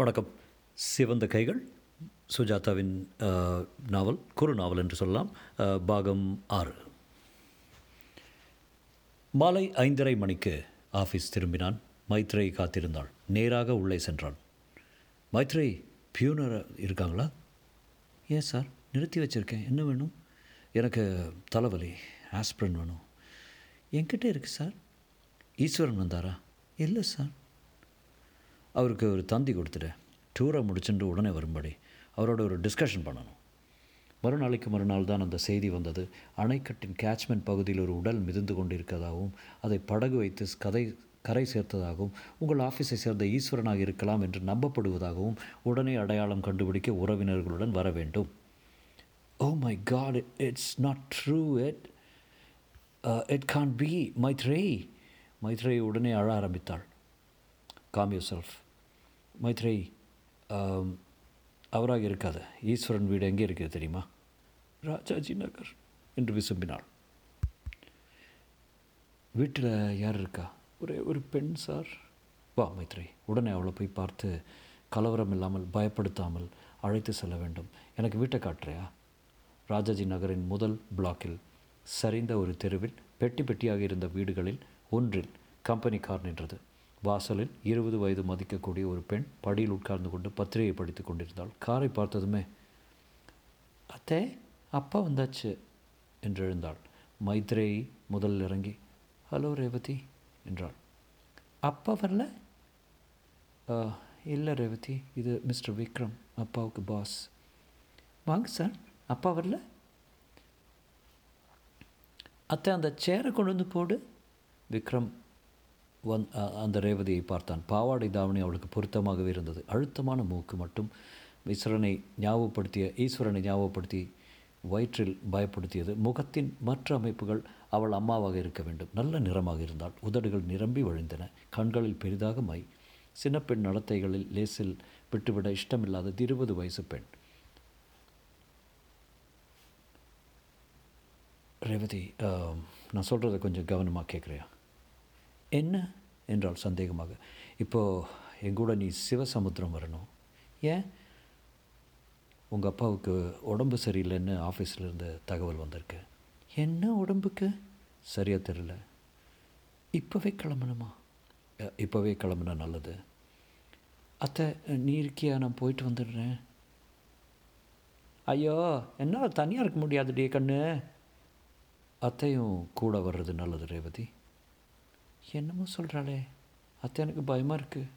வணக்கம். சிவந்த கைகள் சுஜாதாவின் நாவல் குறு நாவல் என்று சொல்லலாம் பாகம் ஆறு. மாலை ஐந்தரை மணிக்கு ஆஃபீஸ் திரும்பினான். மைத்ரேயை காத்திருந்தாள். நேராக உள்ளே சென்றான். மைத்ரேய் பியூனர் இருக்காங்களா? ஏன் சார் நிறுத்தி வச்சுருக்கேன். என்ன வேணும்? எனக்கு தலைவலி ஆஸ்பிரன் வேணும். என்கிட்ட இருக்குது சார் ஈஸ்வரன் வந்தாரா? இல்லை சார் அவருக்கு ஒரு தந்தி கொடுத்துட்டேன் டூரை முடிச்சுட்டு உடனே வரும்படி அவரோட ஒரு டிஸ்கஷன் பண்ணணும். மறுநாளைக்கு மறுநாள் தான் அந்த செய்தி வந்தது. அணைக்கட்டின் கேட்ச்மெண்ட் பகுதியில் ஒரு உடல் மிதந்து கொண்டிருக்கதாகவும் அதை படகு வைத்து கதை கரை சேர்த்ததாகவும் உங்கள் ஆஃபீஸை சேர்ந்த ஈஸ்வரனாக இருக்கலாம் என்று நம்பப்படுவதாகவும் உடனே அடையாளம் கண்டுபிடிக்க உறவினர்களுடன் வர வேண்டும். ஓ my god it's not true it it can be Maithre Maithre உடனே அழ ஆரம்பித்தாள். காம் யூர் செல்ஃப் மைத்ரை அவராக இருக்காது. ஈஸ்வரன் வீடு எங்கே இருக்குது தெரியுமா? ராஜாஜி நகர் என்று விசும்பினாள். வீட்டில் யார் இருக்கா? ஒரே ஒரு பெண் சார். வா மைத்ரே உடனே அவளை போய் பார்த்து கலவரம் இல்லாமல் பயப்படுத்தாமல் அழைத்து செல்ல வேண்டும். எனக்கு வீட்டை காட்டுறியா? ராஜாஜி நகரின் முதல் பிளாக்கில் சரிந்த ஒரு தெருவில் பெட்டி பெட்டியாக இருந்த வீடுகளில் ஒன்றில் கம்பெனி கார் நின்றது. வாசலில் இருபது வயது மதிக்கக்கூடிய ஒரு பெண் படியில் உட்கார்ந்து கொண்டு பத்திரிகை படித்து கொண்டிருந்தாள். காரை பார்த்ததுமே அத்தே அப்பா வந்தாச்சு என்று எழுந்தாள். மைத்ரேயி முதலில் இறங்கி ஹலோ ரேவதி என்றாள். அப்பா வரல? இல்லை ரேவதி இது மிஸ்டர் விக்ரம் அப்பாவுக்கு பாஸ். வாங்க சார் அப்பா வரல? அத்தை அந்த சேரை கொண்டு வந்து போடு. விக்ரம் வந் அந்த ரேவதியை பார்த்தான். பாவாடை தாவணி அவளுக்கு பொருத்தமாகவே இருந்தது. அழுத்தமான மூக்கு மட்டும் ஈஸ்வரனை ஞாபகப்படுத்திய ஈஸ்வரனை ஞாபகப்படுத்தி வயிற்றில் பயப்படுத்தியது. முகத்தின் மற்ற அமைப்புகள் அவள் அம்மாவாக இருக்க வேண்டும். நல்ல நிறமாக இருந்தாள். உதடுகள் நிரம்பி வழிந்தன. கண்களில் பெரிதாக மை. சின்ன பெண் நடத்தைகளில் லேசில் விட்டுவிட இஷ்டமில்லாத இருபது வயசு பெண். ரேவதி நான் சொல்கிறத கொஞ்சம் கவனமாக கேட்குறியா என்ன என்றாள் சந்தேகமாக இப்போது எங்கூட நீ சிவசமுத்திரம் வரணும். ஏன்? உங்கள் அப்பாவுக்கு உடம்பு சரியில்லைன்னு ஆஃபீஸில் இருந்த தகவல் வந்திருக்கு. என்ன உடம்புக்கு? சரியாக தெரியல. இப்போவே கிளம்பணுமா? இப்போவே கிளம்புனா நல்லது. அத்தை நீ இருக்கியா? நான் போயிட்டு வந்துடுறேன். ஐயோ என்னால் தனியாக இருக்க முடியாதுடி கண்ணு. அத்தையும் கூட வர்றது நல்லது ரேவதி. என்னமோ சொல்கிறாளே அத்தை எனக்கு பயமாக இருக்குது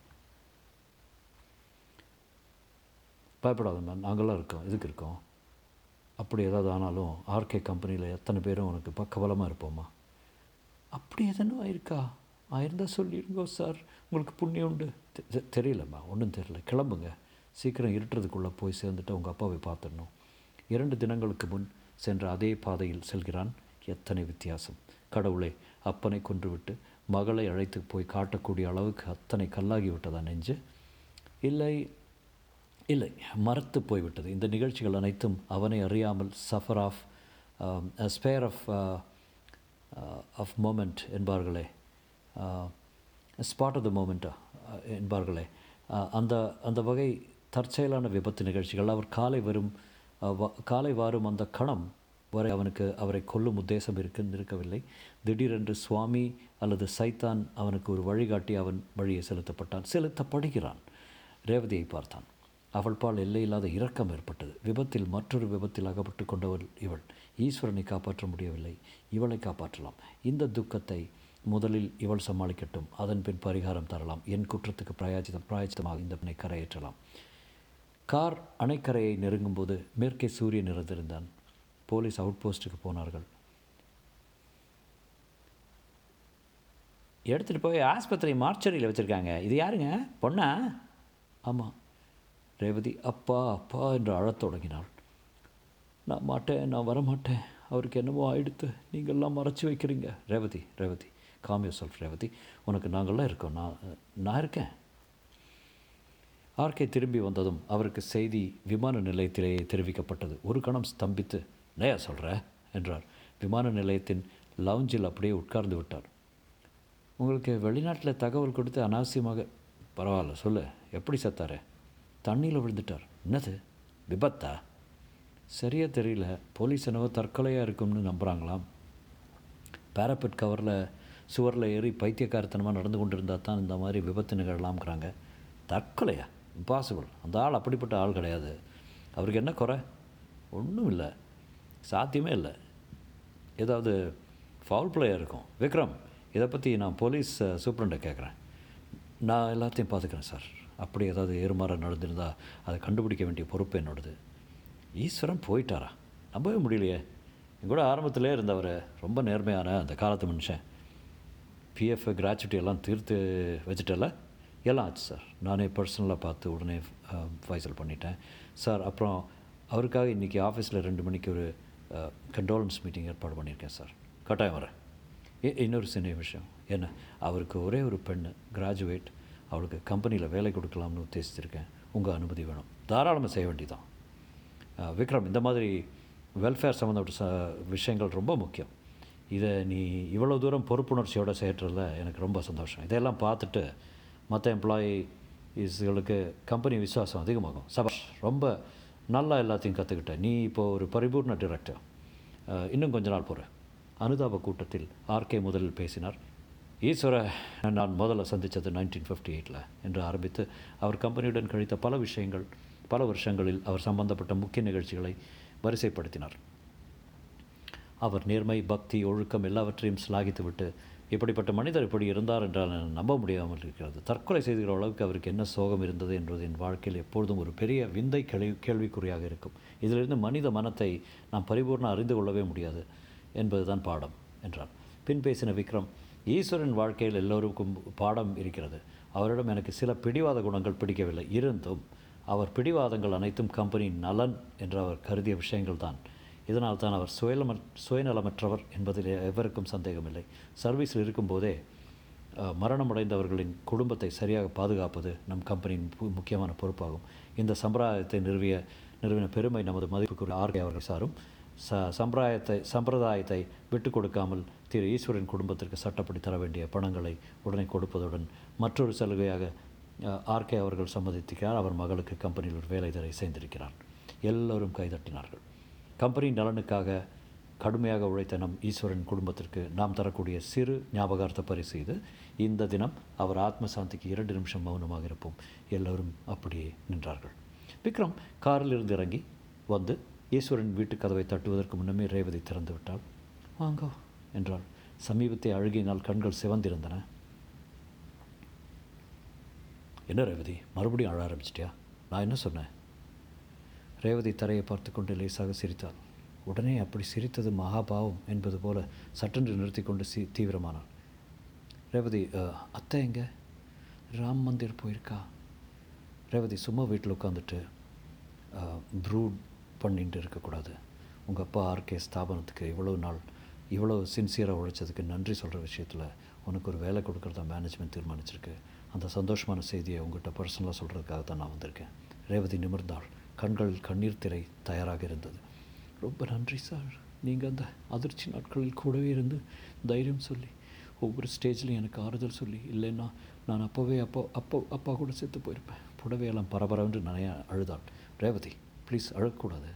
பயப்படாதம்மா நாங்களாம் இருக்கோம் இதுக்கு இருக்கோம்? அப்படி ஏதாவது ஆனாலும் ஆர்கே கம்பெனியில் எத்தனை பேரும் உனக்கு பக்கபலமாக இருப்போம்மா. அப்படி எதனும் ஆயிருக்கா? ஆயிருந்தா சொல்லிடுங்கோ சார். உங்களுக்கு புண்ணியம் உண்டு. தெரியலம்மா ஒன்றும் தெரியல. கிளம்புங்க. சீக்கிரம் இருட்டுறதுக்குள்ளே போய் சேர்ந்துட்டு உங்கள் அப்பாவை பார்த்துடணும். இரண்டு தினங்களுக்கு முன் சென்ற அதே பாதையில் செல்கிறான் எத்தனை வித்தியாசம். கடவுளே அப்பனை கொன்றுவிட்டு மகளை அழைத்து போய் காட்டக்கூடிய அளவுக்கு அத்தனை கல்லாகி விட்டதா நெஞ்சு? இல்லை இல்லை மறத்து போய்விட்டது. இந்த நிகழ்ச்சிகள் அனைத்தும் அவனை அறியாமல் suffer of spare of of moment என்பார்களே. Spot of the மோமெண்ட்டா என்பார்களே. Uh, அந்த அந்த வகை தற்செயலான விபத்து நிகழ்ச்சிகள். அவர் காலை வரும் uh, காலை வாரும் அந்த கணம் வரை அவனுக்கு அவரை கொல்லும் உத்தேசம் இருக்கு இருக்கவில்லை திடீரென்று சுவாமி அல்லது சைத்தான் அவனுக்கு ஒரு வழிகாட்டி அவன் வழியை செலுத்தப்பட்டான். செலுத்தப்படுகிறான். ரேவதியை பார்த்தான். அவள் பால் எல்லையில்லாத இரக்கம் ஏற்பட்டது. விபத்தில் மற்றொரு விபத்தில் அகப்பட்டு கொண்டவள் இவள். ஈஸ்வரனை காப்பாற்ற முடியவில்லை. இவளை காப்பாற்றலாம். இந்த துக்கத்தை முதலில் இவள் சமாளிக்கட்டும். அதன் பின் பரிகாரம் தரலாம். என் குற்றத்துக்கு பிராயச்சிதம் பிராயச்சிதமாக இந்த பெண்ணை கரையேற்றலாம். கார் அணைக்கரையை நெருங்கும்போது மேற்கே சூரியன் இறந்திருந்தான். போலீஸ் அவுட் போஸ்ட்டுக்கு போனார்கள். எடுத்துகிட்டு போய் ஆஸ்பத்திரி மார்ச்சரியில் வச்சுருக்காங்க. இது யாருங்க? பொண்ணா? ஆமாம் ரேவதி அப்பா அப்பா என்று அழத் தொடங்கினாள். நான் மாட்டேன் நான் வரமாட்டேன். அவருக்கு என்னமோ ஆயிடுத்து. நீங்கள்லாம் மறைச்சி வைக்கிறீங்க. Revathi Revathi cameo self Revathi. உனக்கு நாங்கள்லாம் இருக்கோம். நான் நான் இருக்கேன். ஆர்கே திரும்பி வந்ததும் அவருக்கு செய்தி விமான நிலையத்திலேயே தெரிவிக்கப்பட்டது. ஒரு கணம் ஸ்தம்பித்து என்னையா சொல்கிற என்றார். விமான நிலையத்தின் லவுஞ்சில் அப்படியே உட்கார்ந்து விட்டார். உங்களுக்கு வெளிநாட்டில் தகவல் கொடுத்து அனாவசியமாக பரவாயில்ல சொல்லு எப்படி செத்தாரு? தண்ணியில் விழுந்துட்டார். என்னது? விபத்தா? சரியாக தெரியல. போலீஸ் என்னவோ தற்கொலையாக இருக்கும்னு நம்புகிறாங்களாம் பேரப்பெட் கவரில் சுவரில் ஏறி பைத்தியக்காரத்தனமாக நடந்து கொண்டு இருந்தால் தான் இந்த மாதிரி விபத்து நிகழலாம்ங்கிறாங்க. தற்கொலையா? இம்பாசிபிள் அந்த ஆள் அப்படிப்பட்ட ஆள் கிடையாது. அவருக்கு என்ன குறை? ஒன்றும் இல்லை சாத்தியமே இல்லை. ஏதாவது ஃபவுல் பிளேயர் இருக்கும். விக்ரம் இதை பற்றி நான் போலீஸ் சூப்ரண்டை கேட்குறேன். நான் எல்லாத்தையும் பார்த்துக்கிறேன் சார் அப்படி ஏதாவது ஏறுமாற நடந்திருந்தால் அதை கண்டுபிடிக்க வேண்டிய பொறுப்பு என்னோடது. ஈஸ்வரன் போயிட்டாரா? நம்பவே முடியலையே. என் கூட ஆரம்பத்திலே இருந்தவர் ரொம்ப நேர்மையான அந்த காலத்து மனுஷன். பிஎஃப் கிராச்சுவிட்டி எல்லாம் தீர்த்து வச்சுட்டல எல்லாம் ஆச்சு சார் நானே பர்சனலாக பார்த்து உடனே ஃபைசல் பண்ணிட்டேன். சார் அப்புறம் அவருக்காக இன்றைக்கி ஆஃபீஸில் ரெண்டு மணிக்கு ஒரு கண்டோலன்ஸ் மீட்டிங் ஏற்பாடு பண்ணியிருக்கேன் சார். கட்டாயம் வரேன். இன்னொரு சின்ன விஷயம். என்ன அவருக்கு ஒரே ஒரு பெண் கிராஜுவேட் அவளுக்கு கம்பெனியில் வேலை கொடுக்கலாம்னு உத்தேசிச்சிருக்கேன். உங்கள் அனுமதி வேணும். தாராளமாக செய்ய வேண்டிதான் விக்ரம் இந்த மாதிரி வெல்ஃபேர் சம்மந்தப்பட்ட ச விஷயங்கள் ரொம்ப முக்கியம். இதை நீ இவ்வளோ தூரம் பொறுப்புணர்ச்சியோடு செய்யறதுல எனக்கு ரொம்ப சந்தோஷம். இதெல்லாம் பார்த்துட்டு மற்ற எம்ப்ளாயிஸ்களுக்கு கம்பெனி விசுவாசம் அதிகமாகும். சபாஷ் ரொம்ப நல்லா எல்லாத்தையும் கற்றுக்கிட்டேன் நீ இப்போ ஒரு பரிபூர்ண டிரெக்டர் இன்னும் கொஞ்ச நாள் போகிறேன் அனுதாப கூட்டத்தில் ஆர்கே முதலில் பேசினார். ஈஸ்வர நான் முதல்ல சந்தித்தது நைன்டீன் ஃபிஃப்டி எயிட்டில் என்று ஆரம்பித்து அவர் கம்பெனியுடன் கழித்த பல விஷயங்கள் பல வருஷங்களில் அவர் சம்பந்தப்பட்ட முக்கிய நிகழ்ச்சிகளை வரிசைப்படுத்தினார். அவர் நேர்மை பக்தி ஒழுக்கம் எல்லாவற்றையும் சிலாகித்துவிட்டு இப்படிப்பட்ட மனிதர் இப்படி இருந்தார் என்றால் நம்ப முடியாமல் இருக்கிறது. தற்கொலை செய்துகிற அளவுக்கு அவருக்கு என்ன சோகம் இருந்தது என்பது என் வாழ்க்கையில் எப்பொழுதும் ஒரு பெரிய விந்தை கேள்வி கேள்விக்குறியாக இருக்கும். இதிலிருந்து மனித மனத்தை நாம் பரிபூர்ணம் அறிந்து கொள்ளவே முடியாது என்பதுதான் பாடம் என்றார். பின் பேசின விக்ரம் ஈஸ்வரன் வாழ்க்கையில் எல்லோருக்கும் பாடம் இருக்கிறது. அவரிடம் எனக்கு சில பிடிவாத குணங்கள் பிடிக்கவில்லை. இருந்தும் அவர் பிடிவாதங்கள் அனைத்தும் கம்பெனி நலன் என்று அவர் கருதிய விஷயங்கள் தான் இதனால் தான் அவர் சுயநலம சுயநலமற்றவர் என்பதில் எவருக்கும் சந்தேகமில்லை. சர்வீஸில் இருக்கும்போதே மரணமடைந்தவர்களின் குடும்பத்தை சரியாக பாதுகாப்பது நம் கம்பெனியின் முக்கியமான பொறுப்பாகும். இந்த சம்பிரதாயத்தை நிறுவிய நிறுவின பெருமை நமது மதிப்புக்குரிய ஆர்கே அவர்கள் சாரும். ச சம்பிரதாயத்தை சம்பிரதாயத்தை விட்டு கொடுக்காமல் திரு ஈஸ்வரின் குடும்பத்திற்கு சட்டப்படி தர வேண்டிய பணங்களை உடனே கொடுப்பதுடன் மற்றொரு சலுகையாக ஆர்கே அவர்கள் சம்மதித்திருக்கிறார். அவர் மகளுக்கு கம்பெனியில் ஒரு வேலை தர இசைந்திருக்கிறார் எல்லோரும் கைதட்டினார்கள். கம்பெனி நலனுக்காக கடுமையாக உழைத்த நம் ஈஸ்வரன் குடும்பத்திற்கு நாம் தரக்கூடிய சிறு ஞாபகார்த்த பரிசு இது. இந்த தினம் அவர் ஆத்ம சாந்திக்கு இரண்டு நிமிஷம் மௌனமாக இருப்போம். எல்லோரும் அப்படியே நின்றார்கள். விக்ரம் காரில் இருந்து இறங்கி வந்து ஈஸ்வரன் வீட்டு கதவை தட்டுவதற்கு முன்னமே ரேவதி திறந்து விட்டாள். வாங்கோ என்றாள். சமீபத்தை அழுகினால் கண்கள் சிவந்திருந்தன. என்ன ரேவதி மறுபடியும் அழ ஆரம்பிச்சிட்டியா? நான் என்ன சொன்னேன்? ரேவதி தரையை பார்த்து கொண்டு லேசாக சிரித்தாள். உடனே அப்படி சிரித்தது மகாபாவம் என்பது போல சட்டென்று நிறுத்தி கொண்டு சி தீவிரமானான் ரேவதி அத்தை எங்க? ராம் மந்திர் போயிருக்கா? ரேவதி சும்மா வீட்டில் உட்காந்துட்டு ப்ரூட் பண்ணிட்டு இருக்கக்கூடாது உங்கள் அப்பா ஆர்கே ஸ்தாபனத்துக்கு இவ்வளோ நாள் இவ்வளோ சின்சியராக உழைச்சதுக்கு நன்றி சொல்கிற விஷயத்தில் உனக்கு ஒரு வேலை கொடுக்குறதா மேனேஜ்மெண்ட் தீர்மானிச்சிருக்கு. அந்த சந்தோஷமான செய்தியை உங்கள்கிட்ட பர்சனலாக சொல்கிறதுக்காக தான் நான் வந்திருக்கேன். ரேவதி நிமிர்ந்தாள். கண்கள் கண்ணீர் திரை தயாராக இருந்தது. ரொம்ப நன்றி சார். நீங்கள் அந்த அதிர்ச்சி நாட்களில் கூடவே இருந்து தைரியம் சொல்லி ஒவ்வொரு ஸ்டேஜ்லையும் எனக்கு ஆறுதல் சொல்லி இல்லைன்னா நான் அப்போவே அப்போ அப்போ அப்பா கூட செத்து போயிருப்பேன். புடவையெல்லாம் பரபரவென்று நிறைய அழுதாள் ரேவதி ப்ளீஸ் அழக்கூடாது.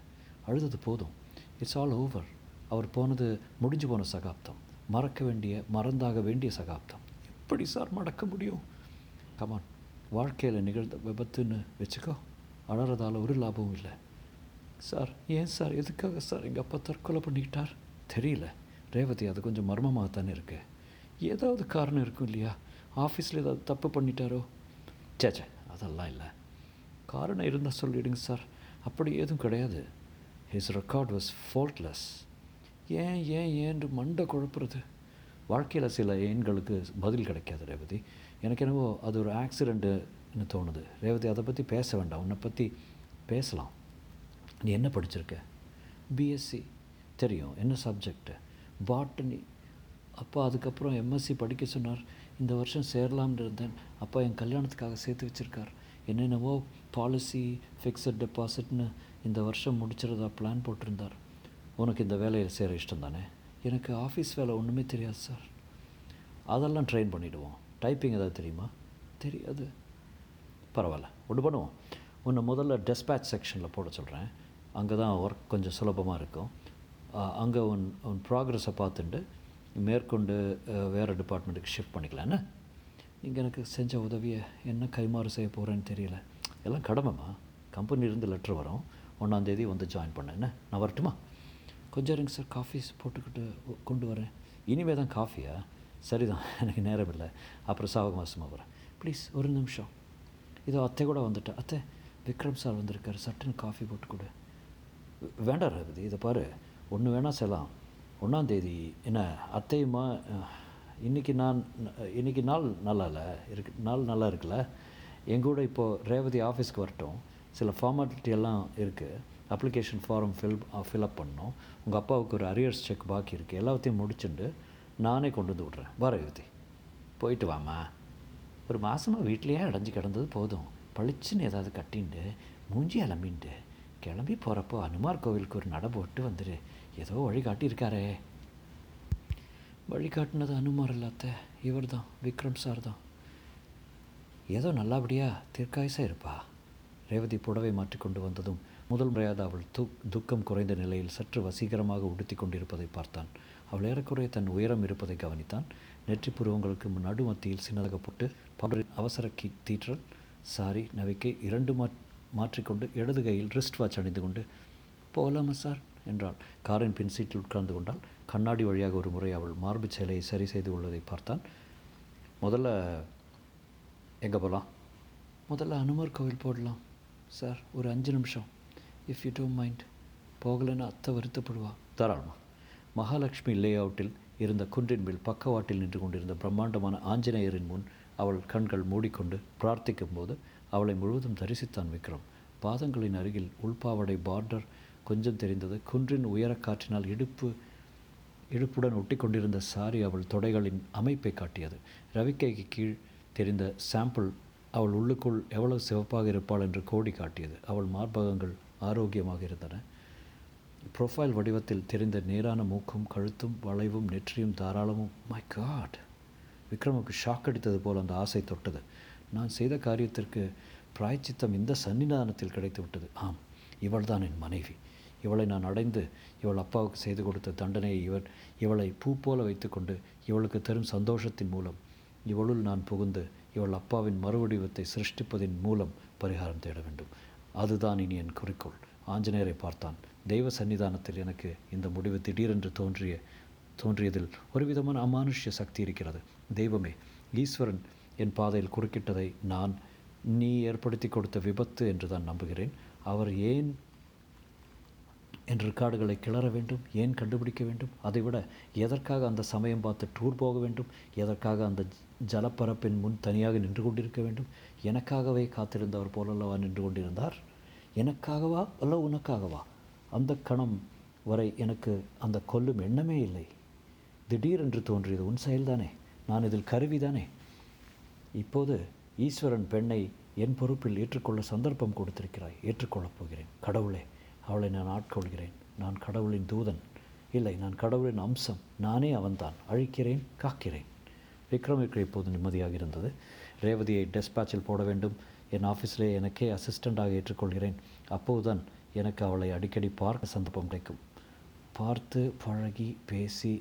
அழுதது போதும். இட்ஸ் ஆல் ஓவர் அவர் போனது முடிஞ்சு போன சகாப்தம். மறக்க வேண்டிய மறந்தாக வேண்டிய சகாப்தம். எப்படி சார் மறக்க முடியும்? கமான் வாழ்க்கையில் நிகழ்ந்த விபத்துன்னு வச்சுக்கோ. அழறதால் ஒரு லாபமும் இல்லை. சார் ஏன் சார்? எதுக்காக சார் எங்கள் அப்பா தற்கொலை பண்ணிக்கிட்டார்? தெரியல. ரேவதி அது கொஞ்சம் மர்மமாக தானே இருக்கு. ஏதாவது காரணம் இருக்கும் இல்லையா? ஆஃபீஸில் ஏதாவது தப்பு பண்ணிட்டாரோ? சேச்சே சே அதெல்லாம் இல்லை. காரணம் இருந்தால் சொல்லிவிடுங்க சார். அப்படி எதுவும் கிடையாது. ஹிஸ் ரெக்கார்ட் வாஸ் ஃபால்ட்லெஸ் ஏன் ஏன் ஏன்று மண்டை குழப்புறது? வாழ்க்கையில் சில ஏன்களுக்கு பதில் கிடைக்காது ரேவதி. எனக்கு என்னவோ அது ஒரு ஆக்சிடெண்ட்டுன்னு தோணுது. ரேவதி அதை பற்றி பேச வேண்டாம். உன்னை பற்றி பேசலாம். நீ என்ன படிச்சிருக்க? பிஎஸ்சி தெரியும். என்ன சப்ஜெக்டு பாட்டனி அப்பா அதுக்கப்புறம் எம்எஸ்சி படிக்க சொன்னார். இந்த வருஷம் சேரலாம்னு இருந்தேன். அப்பா என் கல்யாணத்துக்காக சேர்த்து வச்சுருக்கார். என்னென்னவோ பாலிசி ஃபிக்ஸட் டெபாசிட்னு இந்த வருஷம் முடிச்சிருந்தா பிளான் போட்டிருந்தார். உனக்கு இந்த வேலையில் சேர இஷ்டம் தானே? எனக்கு ஆஃபீஸ் வேலை ஒன்றுமே தெரியாது சார் அதெல்லாம் ட்ரெயின் பண்ணிவிடுவோம் டைப்பிங் ஏதாவது தெரியுமா? தெரியாது. பரவாயில்ல. ஒன்று பண்ணுவோம். உன்னை முதல்ல டெஸ்பேட்ச் செக்ஷனில் போட சொல்கிறேன் அங்கே தான் ஒர்க் கொஞ்சம் சுலபமாக இருக்கும். அங்கே உன் உன் ப்ராக்ரஸை பார்த்துட்டு மேற்கொண்டு வேறு டிபார்ட்மெண்ட்டுக்கு ஷிஃப்ட் பண்ணிக்கலாம். என்ன? நீங்கள் எனக்கு செஞ்ச உதவியை என்ன கைமாறு செய்ய போகிறேன்னு தெரியல. எல்லாம் கடமைம்மா. கம்பெனிலேருந்து லெட்ரு வரும். ஒன்றாந்தேதி வந்து ஜாயின் பண்ண. என்ன? நான் வரட்டுமா? கொஞ்சம் இருங்க சார் காஃபி போட்டுக்கிட்டு கொண்டு வரேன். இனிமே தான் காஃபியா சரிதான். எனக்கு நேரம் இல்லை. அப்புறம் சாவகமாசமாக வரேன். ப்ளீஸ் ஒரு நிமிஷம். இதோ அத்தை கூட வந்துட்டேன் அத்தை விக்ரம் சார் வந்திருக்காரு. சட்டுன்னு காஃபி போட்டு கொடு. வேண்டாம் ரகுதி இதை பாரு. ஒன்று வேணால் செல்லாம் ஒன்றாந்தேதி என்ன அத்தையுமா இன்றைக்கி இன்னைக்கு நான் இன்னைக்கு நாள் நல்லா இல்லை? இருக்கு நாள் நல்லா இருக்குல்ல? எங்கூட இப்போது ரேவதி ஆஃபீஸ்க்கு வரட்டும். சில ஃபார்மாலிட்டி எல்லாம் இருக்குது அப்ளிகேஷன் ஃபார்ம் ஃபில் ஃபில்அப் பண்ணணும். உங்கள் அப்பாவுக்கு ஒரு அரியர்ஸ் செக் பாக்கி இருக்குது எல்லாத்தையும் முடிச்சுட்டு நானே கொண்டு வந்து விட்றேன். வா ரேவதி. போயிட்டு வாமா ஒரு மாதமாக வீட்லேயே அடைஞ்சு கிடந்தது போதும். பளிச்சுன்னு ஏதாவது கட்டின்ட்டு மூஞ்சி அலம்பின்ட்டு கிளம்பி போகிறப்போ அனுமார் கோவிலுக்கு ஒரு நட போட்டு வந்துடு ஏதோ வழிகாட்டியிருக்காரே வழிகாட்டினது அனுமார் இல்லாத்த இவர் தான் விக்ரம் சார் தான். ஏதோ நல்லபடியாக தீர்க்காயசாக இருப்பா. ரேவதி புடவை மாற்றிக்கொண்டு வந்ததும் முதல் முறையாக அவள் து துக்கம் குறைந்த நிலையில் சற்று வசீகரமாக உடுத்தி கொண்டிருப்பதை பார்த்தான். அவள் ஏறக்குறைய தன் உயரம் இருப்பதை கவனித்தான். நெற்றி புருவங்களுக்கு நடு மத்தியில் சின்னதாக போட்டு பவுடரின் அவசர கீ தீற்றல் சாரி நவிக்கை இரண்டு மா மாற்றிக்கொண்டு இடது கையில் ரிஸ்ட் வாட்ச் அணிந்து கொண்டு போகலாமா சார்? என்றாள். காரின் பின் சீட்டில் உட்கார்ந்து கொண்டால் கண்ணாடி வழியாக ஒரு முறை அவள் மார்பு சேலையை சரி செய்து உள்ளதை பார்த்தான். முதல்ல எங்கே போகலாம் முதல்ல அனுமர் கோவில் போடலாம் சார். ஒரு அஞ்சு நிமிஷம் இஃப் யூ டோன்ட் மைண்ட் போகலைன்னு அத்தை வருத்தப்படுவா. தாராளமா. மகாலட்சுமி லே அவுட்டில் இருந்த குன்றின் மேல் பக்கவாட்டில் நின்று கொண்டிருந்த பிரம்மாண்டமான ஆஞ்சநேயரின் முன் அவள் கண்கள் மூடிக்கொண்டு பிரார்த்திக்கும் போது அவளை முழுவதும் தரிசித்தான் விக்ரம். பாதங்களின் அருகில் உள்பாவடை பார்டர் கொஞ்சம் தெரிந்தது. குன்றின் உயரக்காற்றினால் இடுப்பு இடுப்புடன் ஒட்டி கொண்டிருந்த சாரி அவள் தொடைகளின் அமைப்பை காட்டியது. ரவிக்கைக்கு கீழ் தெரிந்த சாம்பிள் அவள் உள்ளுக்குள் எவ்வளவு சிவப்பாக இருப்பாள் என்று கோடி காட்டியது. அவள் மார்பகங்கள் ஆரோக்கியமாக இருந்தன. ப்ரொஃபைல் வடிவத்தில் தெரிந்த நேரான மூக்கும் கழுத்தும் வளைவும் நெற்றியும் தாராளமும். மை காட் விக்ரமுக்கு ஷாக் அடித்தது போல் அந்த ஆசை தொட்டது. நான் செய்த காரியத்திற்கு பிராய்ச்சித்தம் இந்த சன்னிதானத்தில் கிடைத்து விட்டது. ஆம் இவள்தான் என் மனைவி. இவளை நான் அடைந்து இவள் அப்பாவுக்கு செய்து கொடுத்த தண்டனையை இவர் இவளை பூ போல வைத்துக்கொண்டு இவளுக்கு தரும் சந்தோஷத்தின் மூலம் இவளுள் நான் புகுந்து இவள் அப்பாவின் மறுவடிவத்தை சிருஷ்டிப்பதின் மூலம் பரிகாரம் தேட வேண்டும். அதுதான் இனி என் குறிக்கோள். ஆஞ்சநேயரை பார்த்தான். தெய்வ சன்னிதானத்தில் எனக்கு இந்த முடிவு திடீரென்று தோன்றிய தோன்றியதில் ஒரு விதமான அமானுஷ்ய சக்தி இருக்கிறது. தெய்வமே ஈஸ்வரன் என் பாதையில் குறுக்கிட்டதை நான் நீ ஏற்படுத்தி கொடுத்த விபத்து என்று தான் நம்புகிறேன். அவர் ஏன் என் ரெக்கார்டுகளை கிளற வேண்டும்? ஏன் கண்டுபிடிக்க வேண்டும்? அதைவிட எதற்காக அந்த சமயம் பார்த்து டூர் போக வேண்டும்? எதற்காக அந்த ஜலப்பரப்பின் முன் தனியாக நின்று கொண்டிருக்க வேண்டும்? எனக்காகவே காத்திருந்தவர் போலல்லவா நின்று கொண்டிருந்தார்? எனக்காகவா அல்ல உனக்காகவா? அந்த கணம் வரை எனக்கு அந்த கொல்லும் எண்ணமே இல்லை. திடீரென்று தோன்றியது உன் செயல்தானே? நான் இதில் கருவிதானே? இப்போது ஈஸ்வரன் பெண்ணை என் பொறுப்பில் ஏற்றுக்கொள்ள சந்தர்ப்பம் கொடுத்திருக்கிறாய். ஏற்றுக்கொள்ளப் போகிறேன். கடவுளே அவளை நான் ஆட்கொள்கிறேன். நான் கடவுளின் தூதன். இல்லை நான் கடவுளின் அம்சம். நானே அவன்தான். அழிக்கிறேன் காக்கிறேன். விக்ரமிற்கு இப்போது நிம்மதியாக இருந்தது ரேவதியை டெஸ்பாச்சில் போட வேண்டும். என் ஆஃபீஸிலே எனக்கே அசிஸ்டண்ட்டாக ஏற்றுக்கொள்கிறேன். அப்போதுதான் எனக்கு அவளை அடிக்கடி பார்க்க சந்தர்ப்பம் கிடைக்கும். பார்த்து பழகி பேசி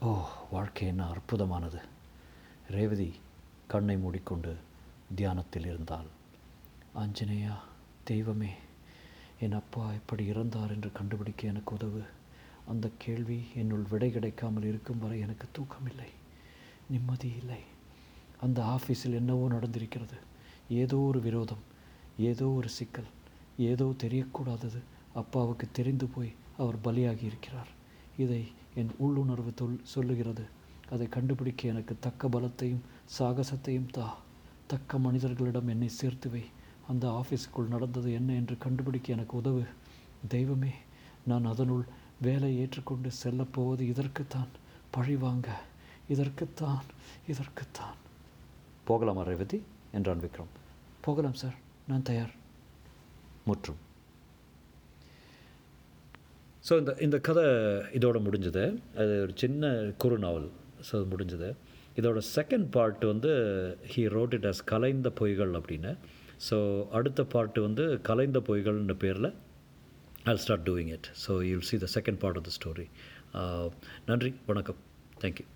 ஓ வாழ்க்கை என்ன அற்புதமானது. ரேவதி கண்ணை மூடிக்கொண்டு தியானத்தில் இருந்தாள். ஆஞ்சநேயா தெய்வமே என் அப்பா எப்படி இறந்தார் என்று கண்டுபிடிக்க எனக்கு உதவு. அந்த கேள்வி என்னுள் விடை கிடைக்காமல் இருக்கும் வரை எனக்கு தூக்கமில்லை நிம்மதி இல்லை. அந்த ஆஃபீஸில் என்னவோ நடந்திருக்கிறது. ஏதோ ஒரு விரோதம் ஏதோ ஒரு சிக்கல் ஏதோ தெரியக்கூடாதது அப்பாவுக்கு தெரிந்து போய் அவர் பலியாகி இருக்கிறார் இதை என் உள்ளுணர்வு தொல் சொல்லுகிறது. அதை கண்டுபிடிக்க எனக்கு தக்க பலத்தையும் சாகசத்தையும் தா. தக்க மனிதர்களிடம் என்னை சேர்த்து வை. அந்த ஆஃபீஸுக்குள் நடந்தது என்ன என்று கண்டுபிடிக்க எனக்கு உதவு. தெய்வமே நான் அதனுள் வேலை ஏற்றுக்கொண்டு செல்லப்போவது இதற்குத்தான். பழி வாங்க. இதற்குத்தான். இதற்குத்தான். போகலாமா ரேவதி? என்றான் விக்ரம். போகலாம் சார். நான் தயார். முற்றும். ஸோ இந்த இந்த கதை இதோட முடிஞ்சது. அது ஒரு சின்ன குறு நாவல். ஸோ அது முடிஞ்சது. இதோட செகண்ட் பார்ட் வந்து ஹீ ரோட் இட் அஸ் கலைந்த பொய்கள் அப்படின்னு. ஸோ அடுத்த பார்ட் வந்து கலைந்த பொய்கள்ன்ற பேரில் I start doing it so you see the second part of the story நன்றி வணக்கம். Thank you